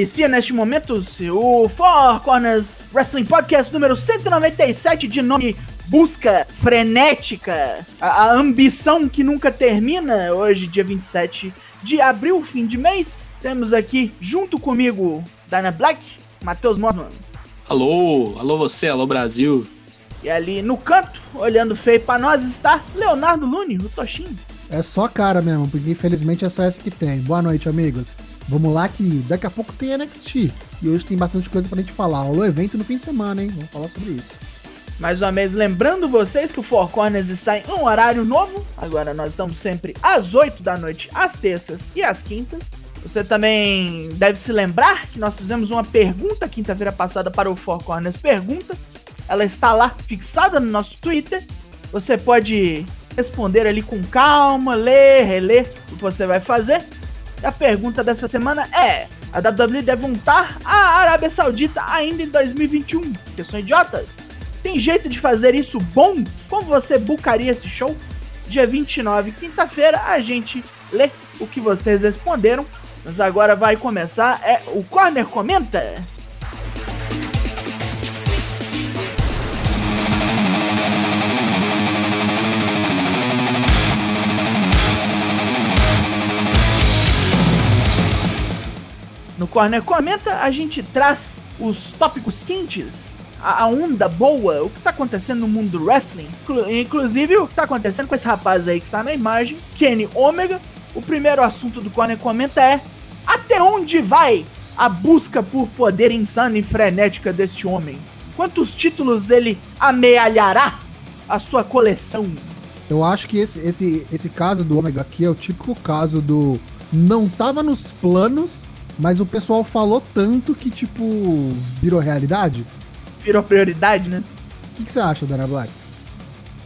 Inicia neste momento o Four Corners Wrestling Podcast número 197 de nome Busca Frenética, a, a ambição que nunca termina, hoje dia 27 de abril, fim de mês. Temos aqui junto comigo Dana Black, Matheus Morman. Alô, alô você, alô Brasil. E ali no canto, olhando feio pra nós, está Leonardo Lune, o Toshinho. É só cara mesmo, porque infelizmente é só essa que tem. Boa noite, amigos. Vamos lá que daqui a pouco tem NXT. E hoje tem bastante coisa pra gente falar. o evento no fim de semana, hein? Vamos falar sobre isso. Mais uma vez, lembrando vocês que o Four Corners está em um horário novo. Agora nós estamos sempre às 8 da noite, às terças e às quintas. Você também deve se lembrar que nós fizemos uma pergunta quinta-feira passada para o Four Corners Pergunta. Ela está lá fixada no nosso Twitter. Você pode responder ali com calma, ler, reler o que você vai fazer. A pergunta dessa semana é: a WWE deve voltar à Arábia Saudita ainda em 2021? Porque são idiotas? Tem jeito de fazer isso bom? Como você bucaria esse show? Dia 29, quinta-feira, a gente lê o que vocês responderam. Mas agora vai começar é o Corner Comenta. No Corner Comenta, a gente traz os tópicos quentes, a, onda boa, o que está acontecendo no mundo do wrestling. Inclusive, o que está acontecendo com esse rapaz aí que está na imagem, Kenny Omega. O primeiro assunto do Corner Comenta é: até onde vai a busca por poder insana e frenética deste homem? Quantos títulos ele amealhará a sua coleção? Eu acho que esse, esse, esse caso do Omega aqui é o típico caso do não tava nos planos, mas o pessoal falou tanto que, tipo, virou realidade? Virou prioridade, né? O que, que você acha, Dana Black?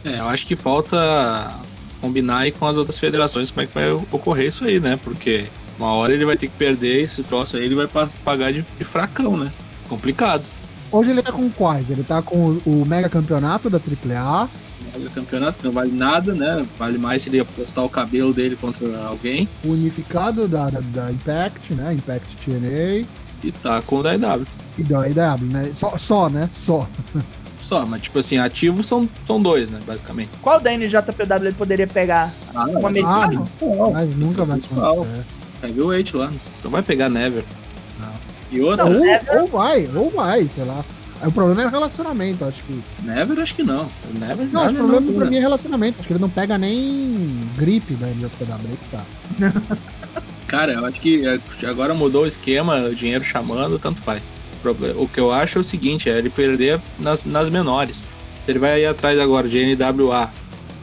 É, eu acho que falta combinar aí com as outras federações como é que vai ocorrer isso aí, né? Porque uma hora ele vai ter que perder esse troço aí, ele vai pagar de, de fracão, né? Complicado. Hoje ele tá com quais? Ele tá com o mega campeonato da AAA, o campeonato, não vale nada, né? Vale mais se ele apostar o cabelo dele contra alguém. Unificado da, da, da Impact, né? Impact TNA. E tá com o da IW. E da IW, né? Só, só né? Só. Só, mas tipo assim, ativos são, são dois, né? Basicamente. Qual da NJPW ele poderia pegar? Ah, um americano? Ah, mas nunca vai acontecer. Heavyweight lá. Então vai pegar Never. Não. E outra? Não, ou, ou vai, ou vai, sei lá. O problema é o relacionamento, acho que. Never, acho que não. Never, não, o problema não, pra mim é relacionamento. Acho que ele não pega nem gripe da MJPW que tá. Cara, eu acho que agora mudou o esquema, o dinheiro chamando, tanto faz. O que eu acho é o seguinte, é ele perder nas, nas menores. Se ele vai ir atrás agora de NWA.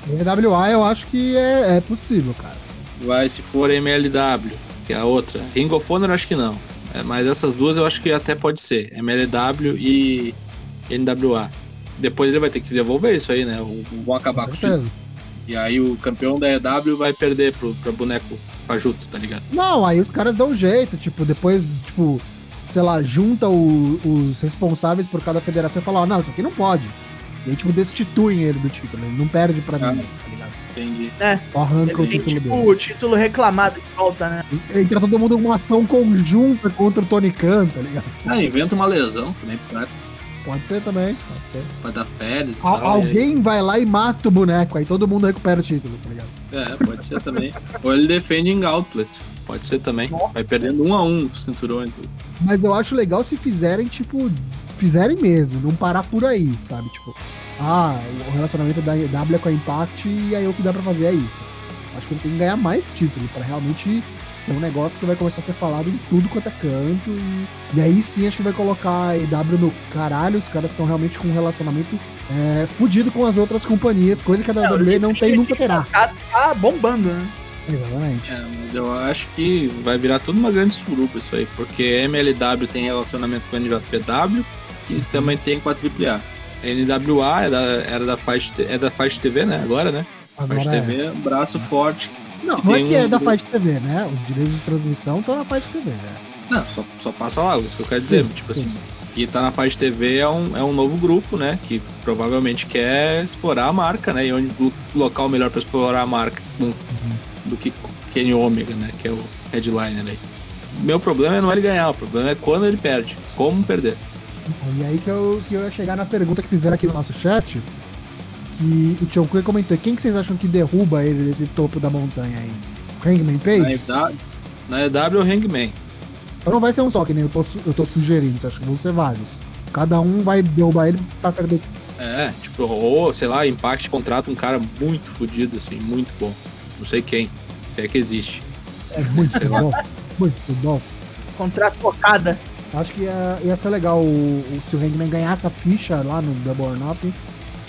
NWA eu acho que é, é possível, cara. Vai, se for MLW, que é a outra. Ring of Honor, acho que não. É, mas essas duas eu acho que até pode ser. MLW e NWA. Depois ele vai ter que devolver isso aí, né? Vão acabar com, com E aí o campeão da EW vai perder pro, pro boneco fajuto, tá ligado? Não, aí os caras dão um jeito, tipo, depois, tipo, sei lá, junta o, os responsáveis por cada federação e fala, ó, oh, não, isso aqui não pode. E aí, tipo, destituem ele do título, ele não perde pra ah. mim, tá ligado? Entendi. É. Arranca o título tipo, dele. o título reclamado de volta, né? Entra todo mundo numa ação conjunta contra o Tony Khan, tá ligado? Ah, inventa uma lesão também, claro. Pode ser também, pode ser. Vai dar pele. Alguém vai lá e mata o boneco, aí todo mundo recupera o título, tá ligado? É, pode ser também. Ou ele defende em Gauntlet. Pode ser também. Vai perdendo um a um o cinturão. Mas eu acho legal se fizerem, tipo, fizerem mesmo, não parar por aí, sabe? Tipo, ah, o relacionamento da W é com a Impact e aí o que dá pra fazer é isso. Acho que ele tem que ganhar mais título para realmente ser um negócio que vai começar a ser falado em tudo quanto é canto. E, e aí sim acho que vai colocar a EW no caralho. Os caras estão realmente com um relacionamento é, fudido com as outras companhias, coisa que a WWE não, não tem e nunca terá. Tá, tá bombando, né? Exatamente. É, eu acho que vai virar tudo uma grande suruba isso aí, porque MLW tem relacionamento com a NJPW, que também tem com a AAA. NWA é da, era da Fight, é da Fight TV, né? Agora, né? Agora Fight é. TV, braço forte. Não, não é que é da Fight TV, né? Os direitos de transmissão estão na Fight TV, né? Não, só, só passa lá, isso que eu quero dizer. Sim, tipo sim. assim, que tá na Fight TV é um, é um novo grupo, né? Que provavelmente quer explorar a marca, né? E onde o local melhor para explorar a marca uhum. do que Kenny Omega, né? Que é o headliner aí. meu problema não é ele ganhar, o problema é quando ele perde. Como perder. E aí que eu, que eu ia chegar na pergunta que fizeram aqui no nosso chat. Que o Tio Kue comentou: quem que vocês acham que derruba ele desse topo da montanha aí? Hangman Na Page? EW, na EW é o Hangman. Então não vai ser um só, que nem eu tô, eu tô sugerindo, você acha que vão ser vários. Cada um vai derrubar ele pra perder. É, tipo, ou, sei lá, Impact contrata um cara muito fodido, assim, muito bom. Não sei quem, se é que existe. É muito Sei lá. bom. Muito bom. Contrato focada. Acho que ia, ia ser legal o, o- se o Hangman ganhasse a ficha lá no Double or Nothing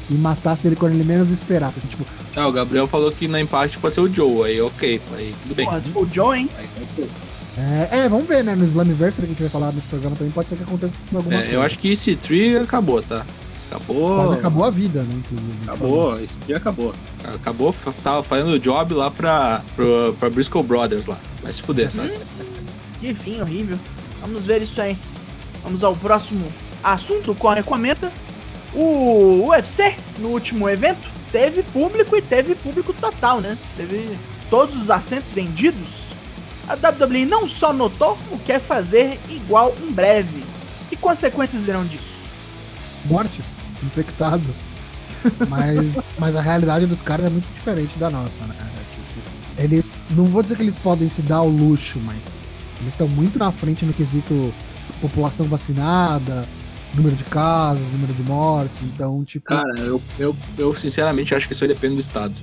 e matasse ele quando ele menos esperasse. Assim, tipo, Ah, o Gabriel falou que na Impact pode ser o Joe, aí ok, aí tudo bem. Se for o Joe, hein? Aí pode ser. é, é, vamos ver, né? No Slammiversary que a gente vai falar nesse programa também, pode ser que aconteça alguma É, coisa. eu acho que esse tree acabou, tá? Acabou. Pode- Acabou a vida, né? Inclusive. Acabou, esse dia acabou. Acabou, tava fazendo o job lá pra, pra, pra Briscoe Brothers lá. Vai se fuder, sabe? Que fim horrível. Vamos ver isso aí. Vamos ao próximo assunto. O Corner comenta. O UFC, no último evento, teve público e teve público total, né? Teve todos os assentos vendidos. A WWE não só notou o que quer fazer igual em breve. Que consequências virão disso? Mortes, infectados. Mas, mas a realidade dos caras é muito diferente da nossa, né? Tipo, eles. Não vou dizer que eles podem se dar ao luxo, mas eles estão muito na frente no quesito população vacinada, número de casos, número de mortes. Então, tipo. Cara, eu, eu, eu sinceramente acho que isso aí depende do estado.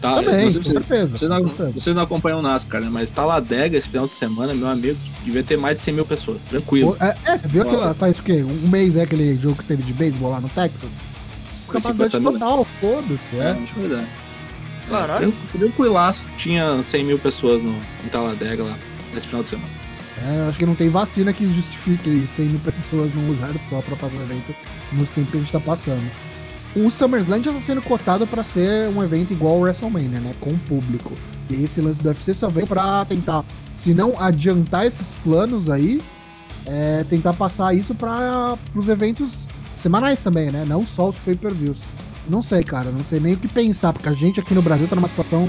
Tá, também, não sei com você- certeza. Vocês não, certeza. vocês não acompanham o NASCAR, né? Mas Taladega esse final de semana, meu amigo, devia ter mais de 100 mil pessoas. Tranquilo. É, é, você viu Foda. aquela. Faz o quê? Um mês é aquele jogo que teve de beisebol lá no Texas? Capacidade 50 mil. total, foda-se, é. É, verdade. Caralho. É, tranquilaço. Tinha 100 mil pessoas no, em Taladega lá, esse final de semana. É, acho que não tem vacina que justifique 100 mil pessoas num lugar só pra fazer um evento nos tempos que a gente tá passando. O SummerSlam já tá sendo cotado pra ser um evento igual ao WrestleMania, né? Com público. E esse lance do UFC só veio pra tentar, se não adiantar esses planos aí, é, tentar passar isso para os eventos semanais também, né? Não só os pay-per-views. Não sei, cara, não sei nem o que pensar, porque a gente aqui no Brasil tá numa situação.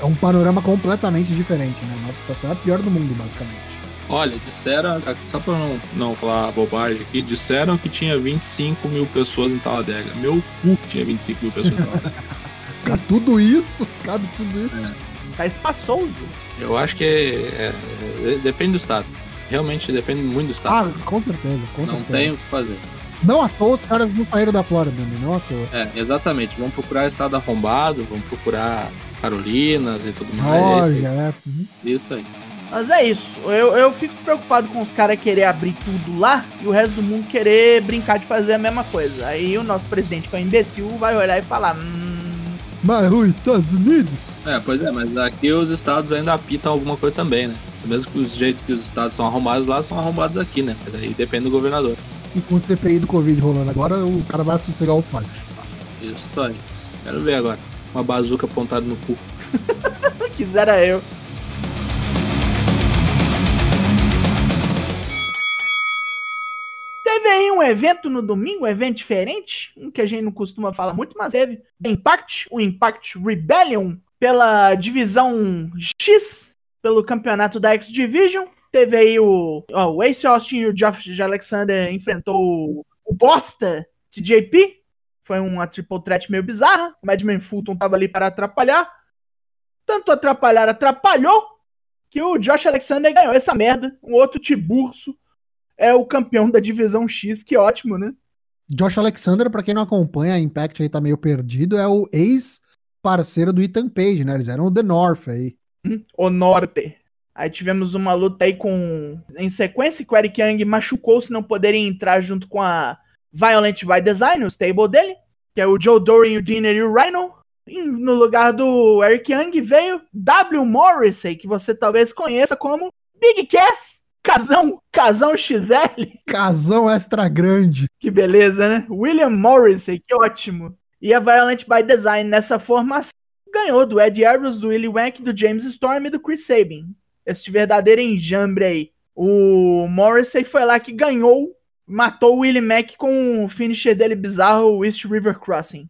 É um panorama completamente diferente, né? Nossa situação é a pior do mundo, basicamente. Olha, disseram, só pra não, não falar bobagem aqui, disseram que tinha 25 mil pessoas em Taladega. Meu cu que tinha 25 mil pessoas em Taladega. Cabe tudo isso? Cabe tudo isso? Tá espaçoso. Eu acho que é, é, depende do estado. Realmente depende muito do estado. Ah, com certeza, com não certeza. tem o que fazer. Não à toa os caras não saíram da Flórida, né? Não à toa. É, exatamente. Vamos procurar estado arrombado, vamos procurar Carolinas e tudo mais. Georgia, é. Uhum. Isso aí. Mas é isso. Eu, eu fico preocupado com os caras querer abrir tudo lá e o resto do mundo querer brincar de fazer a mesma coisa. Aí o nosso presidente, que é um imbecil, vai olhar e falar: Hum. Mas os Estados Unidos? É, pois é, mas aqui os estados ainda apitam alguma coisa também, né? Mesmo que os jeitos que os estados são arrombados lá, são arrombados aqui, né? Daí depende do governador. E com o CPI do Covid rolando agora, o cara vai conseguir o faz. Isso aí. Quero ver agora. Uma bazuca apontada no cu. Quisera eu. Teve aí um evento no domingo, um evento diferente, um que a gente não costuma falar muito, mas teve. Impact, o Impact Rebellion, pela divisão X, pelo campeonato da X Division. Teve aí o, ó, o Ace Austin e o Josh Alexander enfrentou o, Bosta TJP. Foi uma triple threat meio bizarra. O Madman Fulton tava ali para atrapalhar. Tanto atrapalhar, atrapalhou, que o Josh Alexander ganhou essa merda. Um outro Tiburcio é o campeão da divisão X, que ótimo, né? Josh Alexander, pra quem não acompanha, a Impact aí tá meio perdido, é o ex-parceiro do Ethan Page, né? Eles eram o The North aí. O Norte. Aí tivemos uma luta aí com. Em sequência, que o Eric Young machucou-se não poderia entrar junto com a Violent by Design, o stable dele, que é o Joe Doring, o Dinner e o Rhino. E no lugar do Eric Young veio W. Morrissey, que você talvez conheça como Big Cass, Casão, Casão XL. Casão extra grande. Que beleza, né? William Morrissey, que ótimo. E a Violent by Design nessa formação ganhou do Ed Arrows, do Willie Wack, do James Storm e do Chris Sabin. Esse verdadeiro enjambre aí. O Morrissey foi lá que ganhou, matou o Willie Mack com o finisher dele bizarro, o East River Crossing.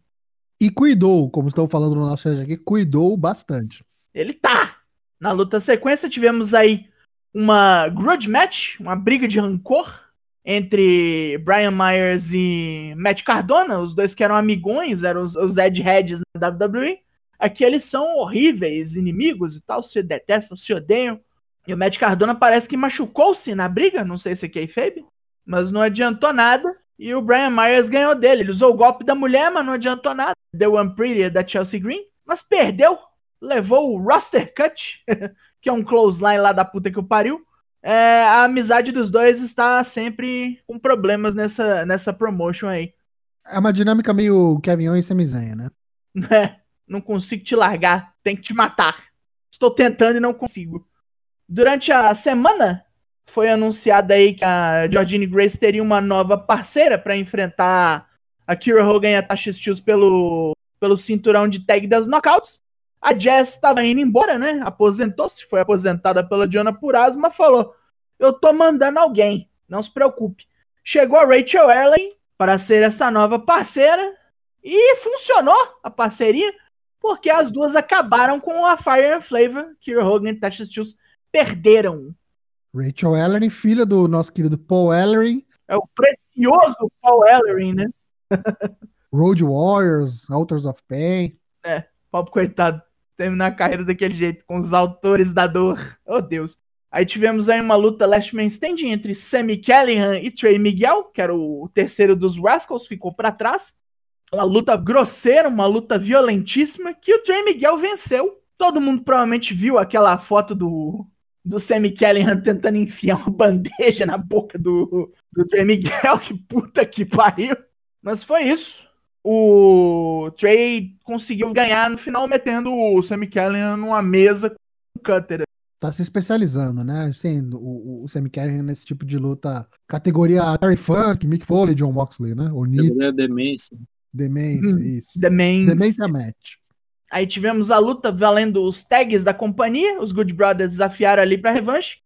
E cuidou, como estão falando no nosso chat aqui, cuidou bastante. Ele tá! Na luta sequência tivemos aí uma grudge match, uma briga de rancor entre Brian Myers e Matt Cardona, os dois que eram amigões, eram os, os Ed Heads na WWE. Aqui eles são horríveis, inimigos e tal, se detestam, se odeiam. E o Matt Cardona parece que machucou-se na briga, não sei se é kayfabe, mas não adiantou nada. E o Brian Myers ganhou dele. Ele usou o golpe da mulher, mas não adiantou nada. Deu One Pretty da Chelsea Green, mas perdeu. Levou o roster cut, que é um clothesline lá da puta que o pariu. É, a amizade dos dois está sempre com problemas nessa, nessa promotion aí. É uma dinâmica meio Kevin Owens e Samizenha, né? É, não consigo te largar, tem que te matar. Estou tentando e não consigo. Durante a semana, foi anunciado aí que a Georgine Grace teria uma nova parceira para enfrentar a Kira Hogan e a Tasha Steels pelo, pelo cinturão de tag das knockouts. A Jess estava indo embora, né? Aposentou-se, foi aposentada pela Diana Purrazzo, mas falou: Eu tô mandando alguém, não se preocupe. Chegou a Rachel Erley para ser essa nova parceira e funcionou a parceria, porque as duas acabaram com a Fire and Flavor, Kira Hogan e Tasha Steels perderam. Rachel Ellery, filha do nosso querido Paul Ellery. É o precioso Paul Ellery, né? Road Warriors, Authors of Pain. É, pobre coitado. Terminar a carreira daquele jeito, com os autores da dor. Oh, Deus. Aí tivemos aí uma luta Last Man Standing entre Sammy Callahan e Trey Miguel, que era o terceiro dos Rascals, ficou para trás. Uma luta grosseira, uma luta violentíssima, que o Trey Miguel venceu. Todo mundo provavelmente viu aquela foto do, do Sammy Callahan tentando enfiar uma bandeja na boca do, do Trey Miguel, que puta que pariu. Mas foi isso. O Trey conseguiu ganhar no final, metendo o Sammy Callahan numa mesa com o Cutter. Tá se especializando, né? Sendo o, o Sammy Callahan nesse tipo de luta. Categoria Terry Funk, Mick Foley, John Moxley, né? O Categoria Demência. Demência, isso. Demência. Demência Match. Aí tivemos a luta valendo os tags da companhia. Os Good Brothers desafiaram ali pra revanche.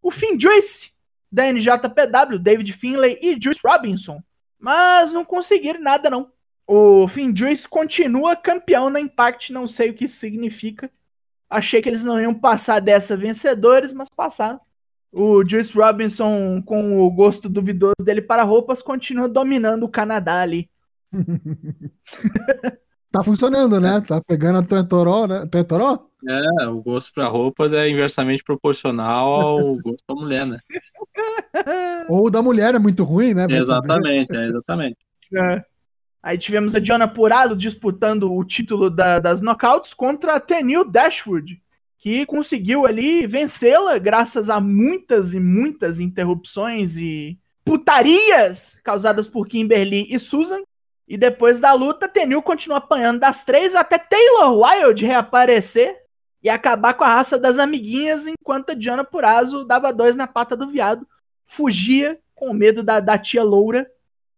O Finn Juice, da NJPW, David Finlay e Juice Robinson. Mas não conseguiram nada, não. O Finn Juice continua campeão na Impact, não sei o que isso significa. Achei que eles não iam passar dessa vencedores, mas passaram. O Juice Robinson, com o gosto duvidoso dele para roupas, continua dominando o Canadá ali. Tá funcionando, né? Tá pegando a Trentoró, né? Trentoró? É, o gosto para roupas é inversamente proporcional ao gosto da mulher, né? Ou da mulher é muito ruim, né? Exatamente, é, exatamente. É. Aí tivemos a Diana Purrazzo disputando o título da- das knockouts contra a Tenil Dashwood, que conseguiu ali vencê-la graças a muitas e muitas interrupções e putarias causadas por Kimberly e Susan. E depois da luta, Tenil continua apanhando das três até Taylor Wilde reaparecer e acabar com a raça das amiguinhas, enquanto a Diana Purrazzo dava dois na pata do viado, fugia com medo da, da tia Loura.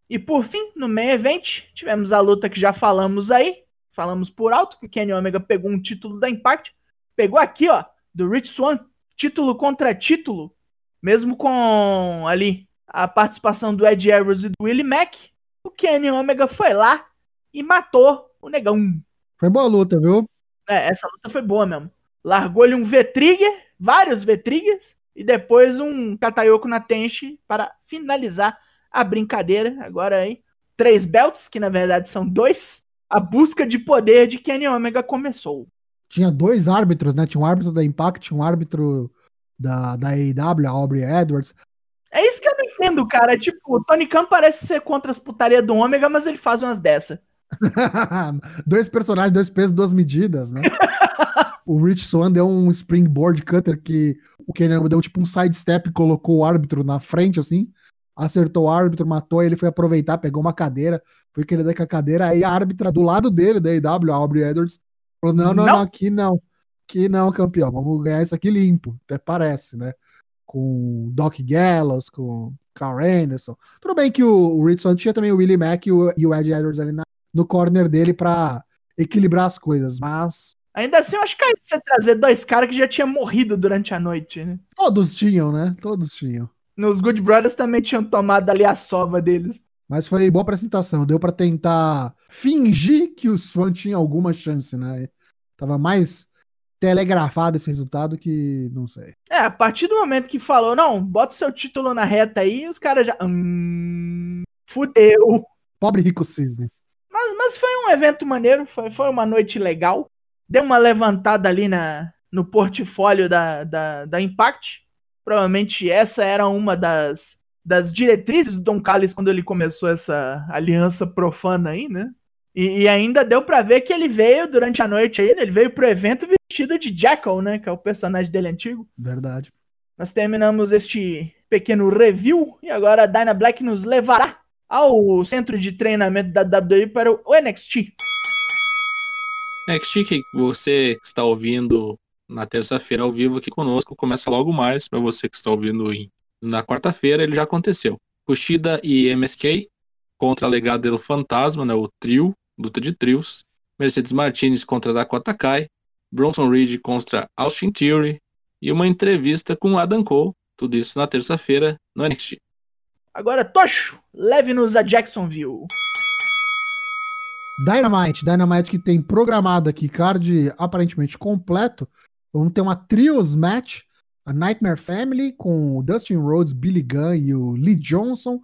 E por fim, no main event, tivemos a luta que já falamos aí, falamos por alto, que Kenny Omega pegou um título da Impact, pegou aqui, ó, do Rich Swan, título contra título, mesmo com ali a participação do Ed Harris e do Willie Mack, o Kenny Omega foi lá e matou o negão. Foi boa luta, viu? É, essa luta foi boa mesmo. Largou-lhe um V-Trigger, vários V-Triggers, e depois um Katayoko na Tenchi para finalizar a brincadeira. Agora aí, três belts, que na verdade são dois. A busca de poder de Kenny Omega começou. Tinha dois árbitros, né? Tinha um árbitro da Impact, um árbitro da, da AEW, a Aubrey Edwards. É isso que eu não entendo, cara. Tipo, o Tony Khan parece ser contra as putarias do Ômega, mas ele faz umas dessa. dois personagens, dois pesos, duas medidas, né? o Rich Swan deu um springboard cutter que o Kenny deu tipo um sidestep e colocou o árbitro na frente, assim. Acertou o árbitro, matou, ele foi aproveitar, pegou uma cadeira, foi querer dar com a cadeira, aí a árbitra do lado dele, da AEW, a Aubrey Edwards, falou: não, não, não, Não. aqui não. Aqui não, campeão. Vamos ganhar isso aqui limpo. Até parece, né? Com Doc Gallows, com Carl Anderson. Tudo bem que o, o tinha também o Willie Mack e o, e o Ed Edwards ali na- no corner dele pra equilibrar as coisas, mas Ainda assim, eu acho que aí você trazer dois caras que já tinham morrido durante a noite, né? todos tinham, né? Todos tinham. Nos Good Brothers também tinham tomado ali a sova deles. Mas foi boa apresentação. Deu pra tentar fingir que o Swan tinha alguma chance, né? Tava mais telegrafado esse resultado que não sei. É, a partir do momento que falou, não, bota o seu título na reta aí, os caras já. Hum, fudeu. Pobre Rico Cisne. Mas, mas foi um evento maneiro, foi, foi uma noite legal. Deu uma levantada ali na, no portfólio da, da, da Impact. Provavelmente essa era uma das, das diretrizes do Don Callis quando ele começou essa aliança profana aí, né? E, e ainda deu para ver que ele veio durante a noite aí, né? ele veio pro evento vestido de Jackal, né? Que é o personagem dele antigo. Verdade. Nós terminamos este pequeno review e agora a Dyna Black nos levará ao centro de treinamento da WWE para o NXT. NXT que você está ouvindo na terça-feira ao vivo aqui conosco, começa logo mais para você que está ouvindo em, na quarta-feira, ele já aconteceu. Kushida e MSK contra a Legada del Fantasma, né, o trio, luta de trios. Mercedes Martinez contra Dakota Kai, Bronson Reed contra Austin Theory e uma entrevista com Adam Cole, tudo isso na terça-feira no NXT. Agora, Tocho, leve-nos a Jacksonville. Dynamite, Dynamite que tem programado aqui card aparentemente completo. Vamos ter uma trios match, a Nightmare Family com o Dustin Rhodes, Billy Gunn e o Lee Johnson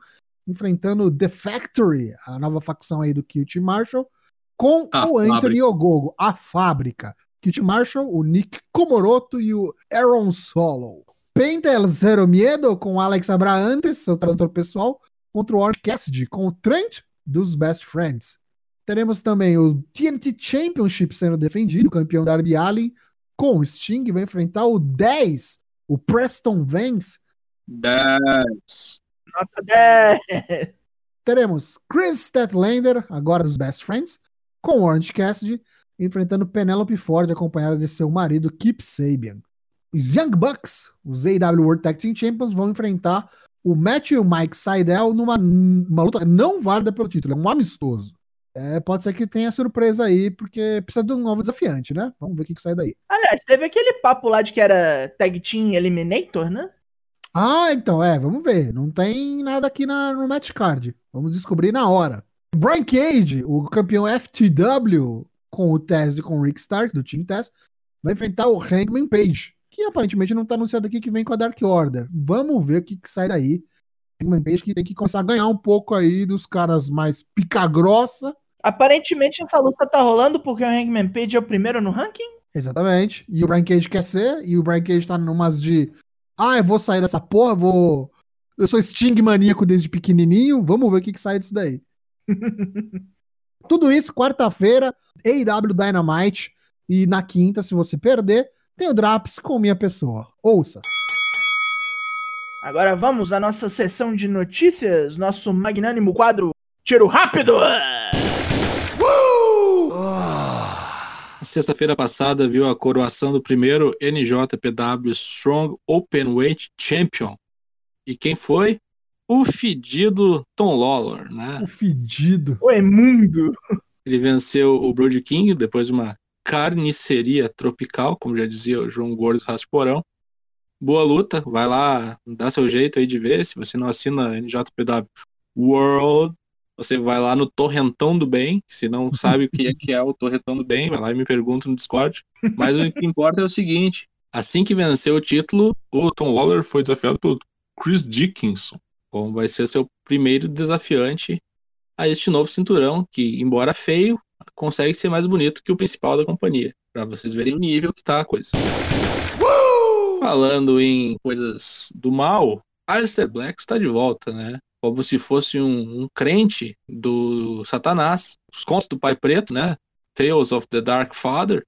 enfrentando The Factory, a nova facção aí do Kilt Marshall, com A o Anthony fábrica. Ogogo, a fábrica. Kilt Marshall, o Nick Komoroto e o Aaron Solo. Penta El Zero Miedo com Alex Abraantes, seu tradutor pessoal, contra o Orange Cassidy com o Trent dos Best Friends. Teremos também o TNT Championship sendo defendido, o campeão Darby Allin, com o Sting, vai enfrentar o 10, o Preston Vance. 10. Nota 10. Teremos Chris Statlander, agora dos Best Friends, com Orange Cassidy, enfrentando Penelope Ford, acompanhada de seu marido Kip Sabian. Os Young Bucks, os AW World Tag Team Champions, vão enfrentar o Matthew Mike Seidel numa uma luta não válida pelo título, é um amistoso. É, pode ser que tenha surpresa aí, porque precisa de um novo desafiante, né? Vamos ver o que, que sai daí. Aliás, teve aquele papo lá de que era Tag Team Eliminator, né? Ah, então, é, vamos ver. Não tem nada aqui na, no match card. Vamos descobrir na hora. Brian Cage, o campeão FTW, com o Taz e com o Rick Stark, do Team Taz, vai enfrentar o Hangman Page, que aparentemente não tá anunciado aqui que vem com a Dark Order. Vamos ver o que, que sai daí. Hangman Page que tem que começar a ganhar um pouco aí dos caras mais pica-grossa. Aparentemente essa luta tá rolando porque o Hangman Page é o primeiro no ranking. Exatamente. E o Brian Cage quer ser, e o Brian Cage tá numas de. Ah, eu vou sair dessa porra, vou. Eu sou Sting maníaco desde pequenininho, vamos ver o que, que sai disso daí. Tudo isso, quarta-feira, AW Dynamite. E na quinta, se você perder, tem o Draps com minha pessoa. Ouça. Agora vamos à nossa sessão de notícias, nosso magnânimo quadro Tiro Rápido! Sexta-feira passada viu a coroação do primeiro NJPW Strong Openweight Champion. E quem foi? O fedido Tom Lawlor, né? O fedido. O Emundo! Ele venceu o Brody King depois de uma carniceria tropical, como já dizia o João Gordo Rasporão. Boa luta, vai lá, dá seu jeito aí de ver. Se você não assina NJPW World, você vai lá no Torrentão do Bem. Se não sabe o que é, que é o Torrentão do Bem, vai lá e me pergunta no Discord. Mas o que importa é o seguinte: assim que venceu o título, o Tom Lawler foi desafiado pelo Chris Dickinson, como vai ser seu primeiro desafiante a este novo cinturão, que, embora feio, consegue ser mais bonito que o principal da companhia, para vocês verem o nível que tá a coisa. Falando em coisas do mal, Alistair Black está de volta, né? Como se fosse um, um crente do Satanás. Os contos do Pai Preto, né? Tales of the Dark Father.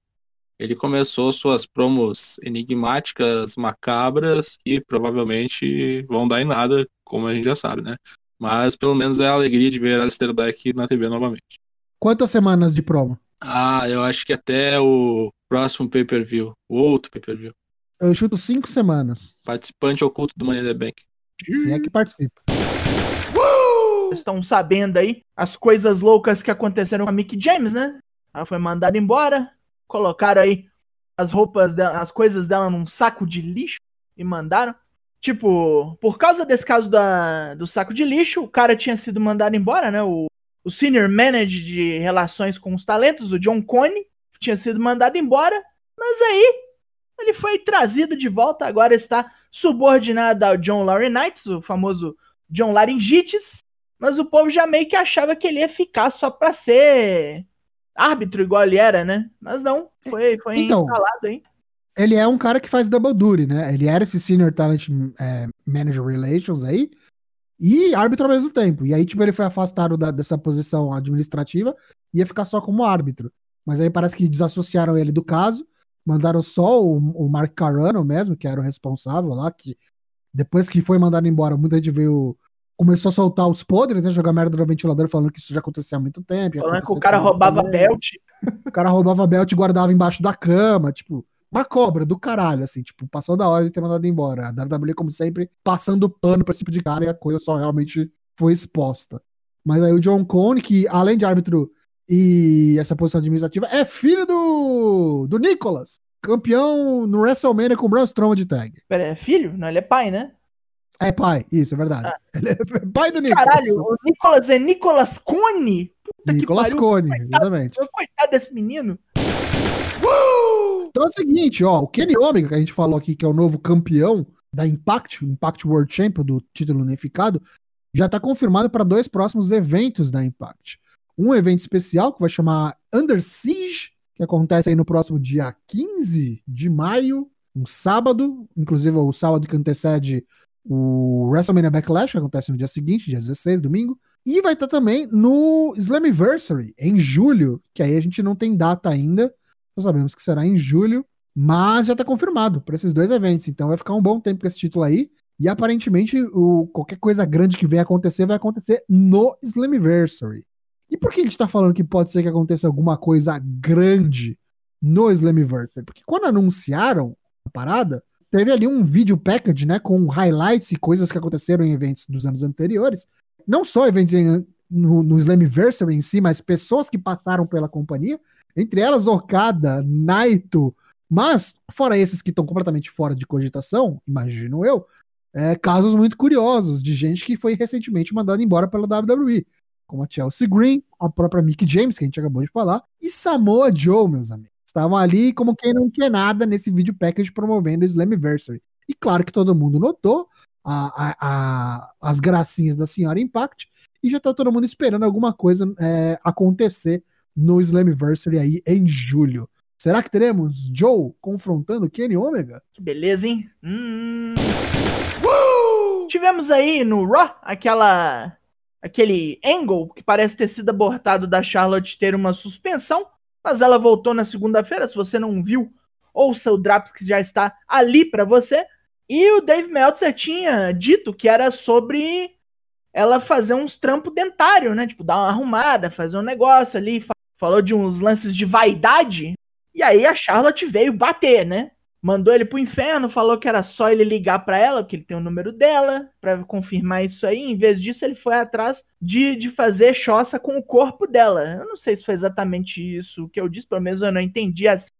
Ele começou suas promos enigmáticas, macabras e provavelmente vão dar em nada, como a gente já sabe, né? Mas pelo menos é a alegria de ver Alistair Black na TV novamente. Quantas semanas de promo? Ah, eu acho que até o próximo pay-per-view, o outro pay-per-view. Eu chuto cinco semanas. Participante oculto do Money in the Bank. Se é que participa. Estão sabendo aí as coisas loucas que aconteceram com a Mick James, né? Ela foi mandada embora, colocaram aí as roupas dela, as coisas dela num saco de lixo e mandaram. Tipo, por causa desse caso da, do saco de lixo, o cara tinha sido mandado embora, né? O, o senior manager de relações com os talentos, o John Cone, tinha sido mandado embora. Mas aí ele foi trazido de volta, agora está subordinado ao John Laurinaitis, o famoso John Laringites, mas o povo já meio que achava que ele ia ficar só pra ser árbitro igual ele era, né? Mas não, foi, foi Então, instalado aí. Ele é um cara que faz double duty, né? Ele era esse Senior Talent é, Manager Relations aí e árbitro ao mesmo tempo. E aí, tipo, ele foi afastado da- dessa posição administrativa e ia ficar só como árbitro. Mas aí parece que desassociaram ele do caso, mandaram só o, o Mark Carano mesmo, que era o responsável lá, que depois que foi mandado embora, muita gente veio. Começou a soltar os podres, né? Jogar merda no ventilador falando que isso já acontecia há muito tempo. Falando que o cara roubava também. belt. O cara roubava belt e guardava embaixo da cama, tipo, uma cobra do caralho, assim, tipo, passou da hora de ter mandado embora. A WWE, como sempre, passando pano pra esse tipo de cara e a coisa só realmente foi exposta. Mas aí o John Cone, que além de árbitro e essa posição administrativa, é filho do, do Nicholas, campeão no WrestleMania com o Braun Strowman de tag. Pera, é filho? Não, ele é pai, né? É pai, isso, é verdade. Ele é pai do Nicholas. Caralho, o Nicolas é Nicolas Cone? Puta que Nicholas pariu, Cone, exatamente. Coitado desse menino. Então é o seguinte, ó, o Kenny Omega, que a gente falou aqui, que é o novo campeão da Impact, o Impact World Champion do título unificado, já tá confirmado para dois próximos eventos da Impact. Um evento especial que vai chamar Under Siege, que acontece aí no próximo dia 15 de maio, um sábado, inclusive o sábado que antecede o WrestleMania Backlash, que acontece no dia seguinte, dia 16, domingo. E vai estar também no Slammiversary, em julho, que aí a gente não tem data ainda, nós sabemos que será em julho, mas já está confirmado para esses dois eventos. Então vai ficar um bom tempo com esse título aí. E aparentemente o, qualquer coisa grande que venha acontecer vai acontecer no Slammiversary. E por que a gente está falando que pode ser que aconteça alguma coisa grande no Slammiversary? Porque quando anunciaram a parada, teve ali um vídeo package, né, com highlights e coisas que aconteceram em eventos dos anos anteriores. Não só eventos em- no, no Slammiversary em si, mas pessoas que passaram pela companhia. Entre elas, Okada, Naito, mas, fora esses que estão completamente fora de cogitação, imagino eu, é, casos muito curiosos de gente que foi recentemente mandada embora pela WWE, como a Chelsea Green, a própria Mick James, que a gente acabou de falar, e Samoa Joe, meus amigos. Estavam ali como quem não quer nada nesse vídeo package promovendo o Slammiversary. E claro que todo mundo notou a- a- a- as gracinhas da senhora Impact e já tá todo mundo esperando alguma coisa é, acontecer no Slammiversary aí em julho. Será que teremos Joe confrontando Kenny Omega? Que beleza, hein? Hum. Tivemos aí no Raw aquela aquele angle que parece ter sido abortado da Charlotte ter uma suspensão, mas ela voltou na segunda-feira. Se você não viu, ouça o Draps que já está ali pra você. E o Dave Meltzer tinha dito que era sobre ela fazer uns trampos dentário, né? Tipo, dar uma arrumada, fazer um negócio ali. Fa- Falou de uns lances de vaidade. E aí a Charlotte veio bater, né? Mandou ele pro inferno, falou que era só ele ligar pra ela, porque ele tem o número dela, pra confirmar isso aí. Em vez disso, ele foi atrás de, de fazer choça com o corpo dela. Eu não sei se foi exatamente isso que eu disse, pelo menos eu não entendi assim.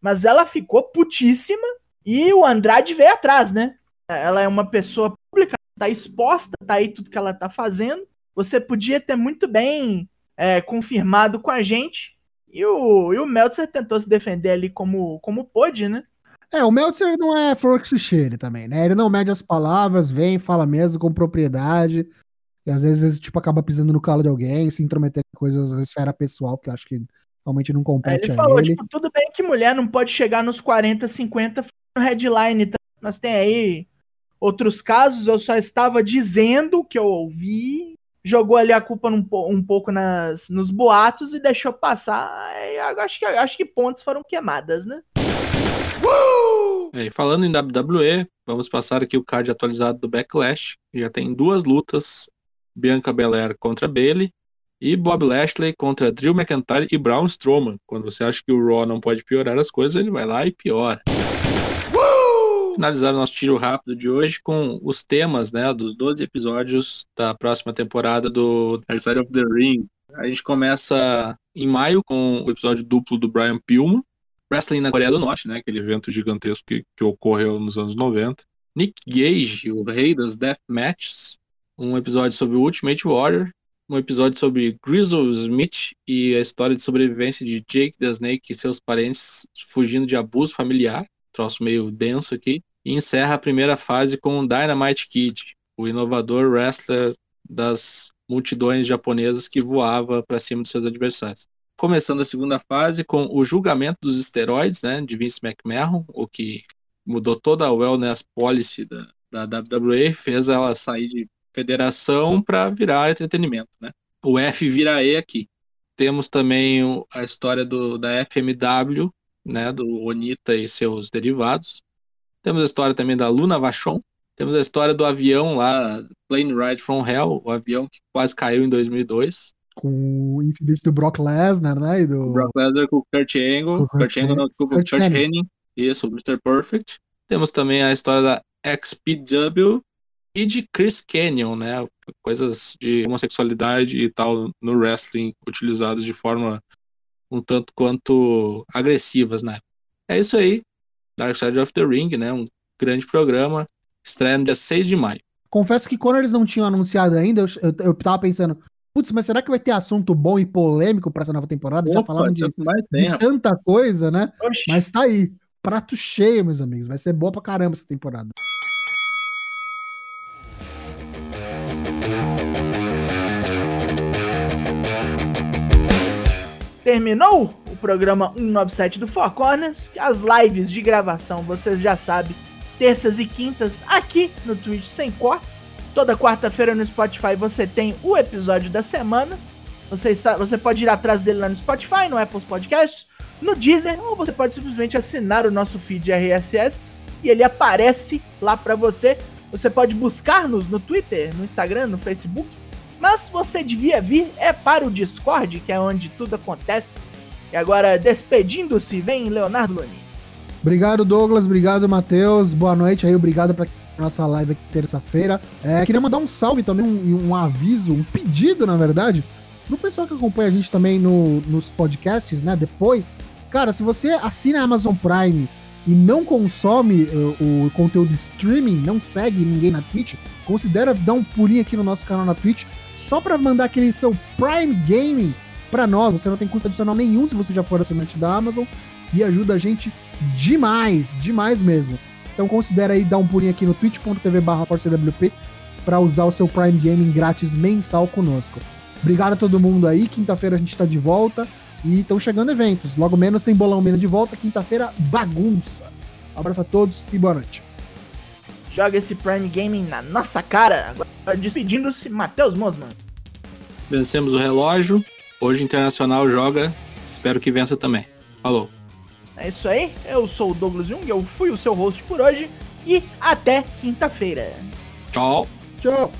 Mas ela ficou putíssima e o Andrade veio atrás, né? Ela é uma pessoa pública, tá exposta, tá aí tudo que ela tá fazendo. Você podia ter muito bem é, confirmado com a gente. E o, e o Meltzer tentou se defender ali como, como pôde, né? É, o Meltzer não é flor que se cheire também, né? Ele não mede as palavras, vem, fala mesmo com propriedade. E às vezes, tipo, acaba pisando no calo de alguém, se intrometendo em coisas da esfera pessoal, que eu acho que realmente não Aí compete ele a falou, ele. tipo, tudo bem que mulher não pode chegar nos 40, 50 no headline. tá? Nós tem aí outros casos, eu só estava dizendo o que eu ouvi, jogou ali a culpa num um pouco nas, nos boatos e deixou passar. Aí, acho, que, acho que pontes foram queimadas, né? É, e falando em WWE, vamos passar aqui o card atualizado do Backlash. Já tem duas lutas: Bianca Belair contra Bailey e Bob Lashley contra Drew McIntyre e Braun Strowman. Quando você acha que o Raw não pode piorar as coisas, ele vai lá e piora. Finalizar o nosso tiro rápido de hoje com os temas né, dos 12 episódios da próxima temporada do Dark Side of the Ring. A gente começa em maio com o episódio duplo do Brian Pillman. Wrestling na Coreia do Norte, né? Aquele evento gigantesco que, que ocorreu nos anos 90. Nick Gage, o rei das Death Matches. Um episódio sobre o Ultimate Warrior. um episódio sobre Grizzle Smith e a história de sobrevivência de Jake the Snake e seus parentes fugindo de abuso familiar, troço meio denso aqui, e encerra a primeira fase com Dynamite Kid, o inovador wrestler das multidões japonesas que voava para cima dos seus adversários. Começando a segunda fase com o julgamento dos esteroides, né, de Vince McMahon, o que mudou toda a wellness policy da, da WWE, fez ela sair de federação para virar entretenimento, né? O F vira E aqui. Temos também a história do, da FMW, né, do Onita e seus derivados. Temos a história também da Luna Vachon. Temos a história do avião lá, Plane Ride from Hell, o avião que quase caiu em 2002. Com o incidente do Brock Lesnar, né? E do... Brock Lesnar com o Kurt Angle. Kurt, Kurt Angle, não, desculpa, Kurt, Kurt Hennig. Isso, o Mr. Perfect. Temos também a história da XPW e de Chris Canyon, né? Coisas de homossexualidade e tal no wrestling utilizadas de forma um tanto quanto agressivas, né? É isso aí. Dark Side of the Ring, né? Um grande programa. Estreia no dia 6 de maio. Confesso que quando eles não tinham anunciado ainda, eu, eu, eu tava pensando, putz, mas será que vai ter assunto bom e polêmico para essa nova temporada? Opa, Já falaram de, tem, de tanta coisa, né? Oxi. Mas tá aí. Prato cheio, meus amigos. Vai ser boa pra caramba essa temporada. Terminou o programa 197 do Four Corners. As lives de gravação, vocês já sabem, terças e quintas aqui no Twitch sem cortes. Toda quarta-feira no Spotify você tem o episódio da semana. Você, está, você pode ir atrás dele lá no Spotify, no Apple Podcasts, no Deezer, ou você pode simplesmente assinar o nosso feed RSS e ele aparece lá para você. Você pode buscar-nos no Twitter, no Instagram, no Facebook mas você devia vir é para o Discord, que é onde tudo acontece. E agora, despedindo-se, vem Leonardo Loni. Obrigado, Douglas. Obrigado, Matheus. Boa noite aí. Obrigado para nossa live aqui terça-feira. É, queria mandar um salve também, um, um, aviso, um pedido, na verdade, pro pessoal que acompanha a gente também no, nos podcasts, né? Depois, cara, se você assina a Amazon Prime e não consome uh, o conteúdo streaming, não segue ninguém na Twitch, considera dar um pulinho aqui no nosso canal na Twitch, só para mandar aquele seu Prime Gaming para nós. Você não tem custo adicional nenhum se você já for assinante da Amazon e ajuda a gente demais, demais mesmo. Então considera aí dar um pulinho aqui no twitch.tv/forcewp para usar o seu Prime Gaming grátis mensal conosco. Obrigado a todo mundo aí. Quinta-feira a gente está de volta. E estão chegando eventos. Logo menos tem Bolão Mina de volta. Quinta-feira, bagunça. Abraço a todos e boa noite. Joga esse Prime Gaming na nossa cara. Agora, despedindo-se, Matheus Mosman. Vencemos o relógio. Hoje Internacional joga. Espero que vença também. Falou. É isso aí. Eu sou o Douglas Jung. Eu fui o seu host por hoje. E até quinta-feira. Tchau. Tchau.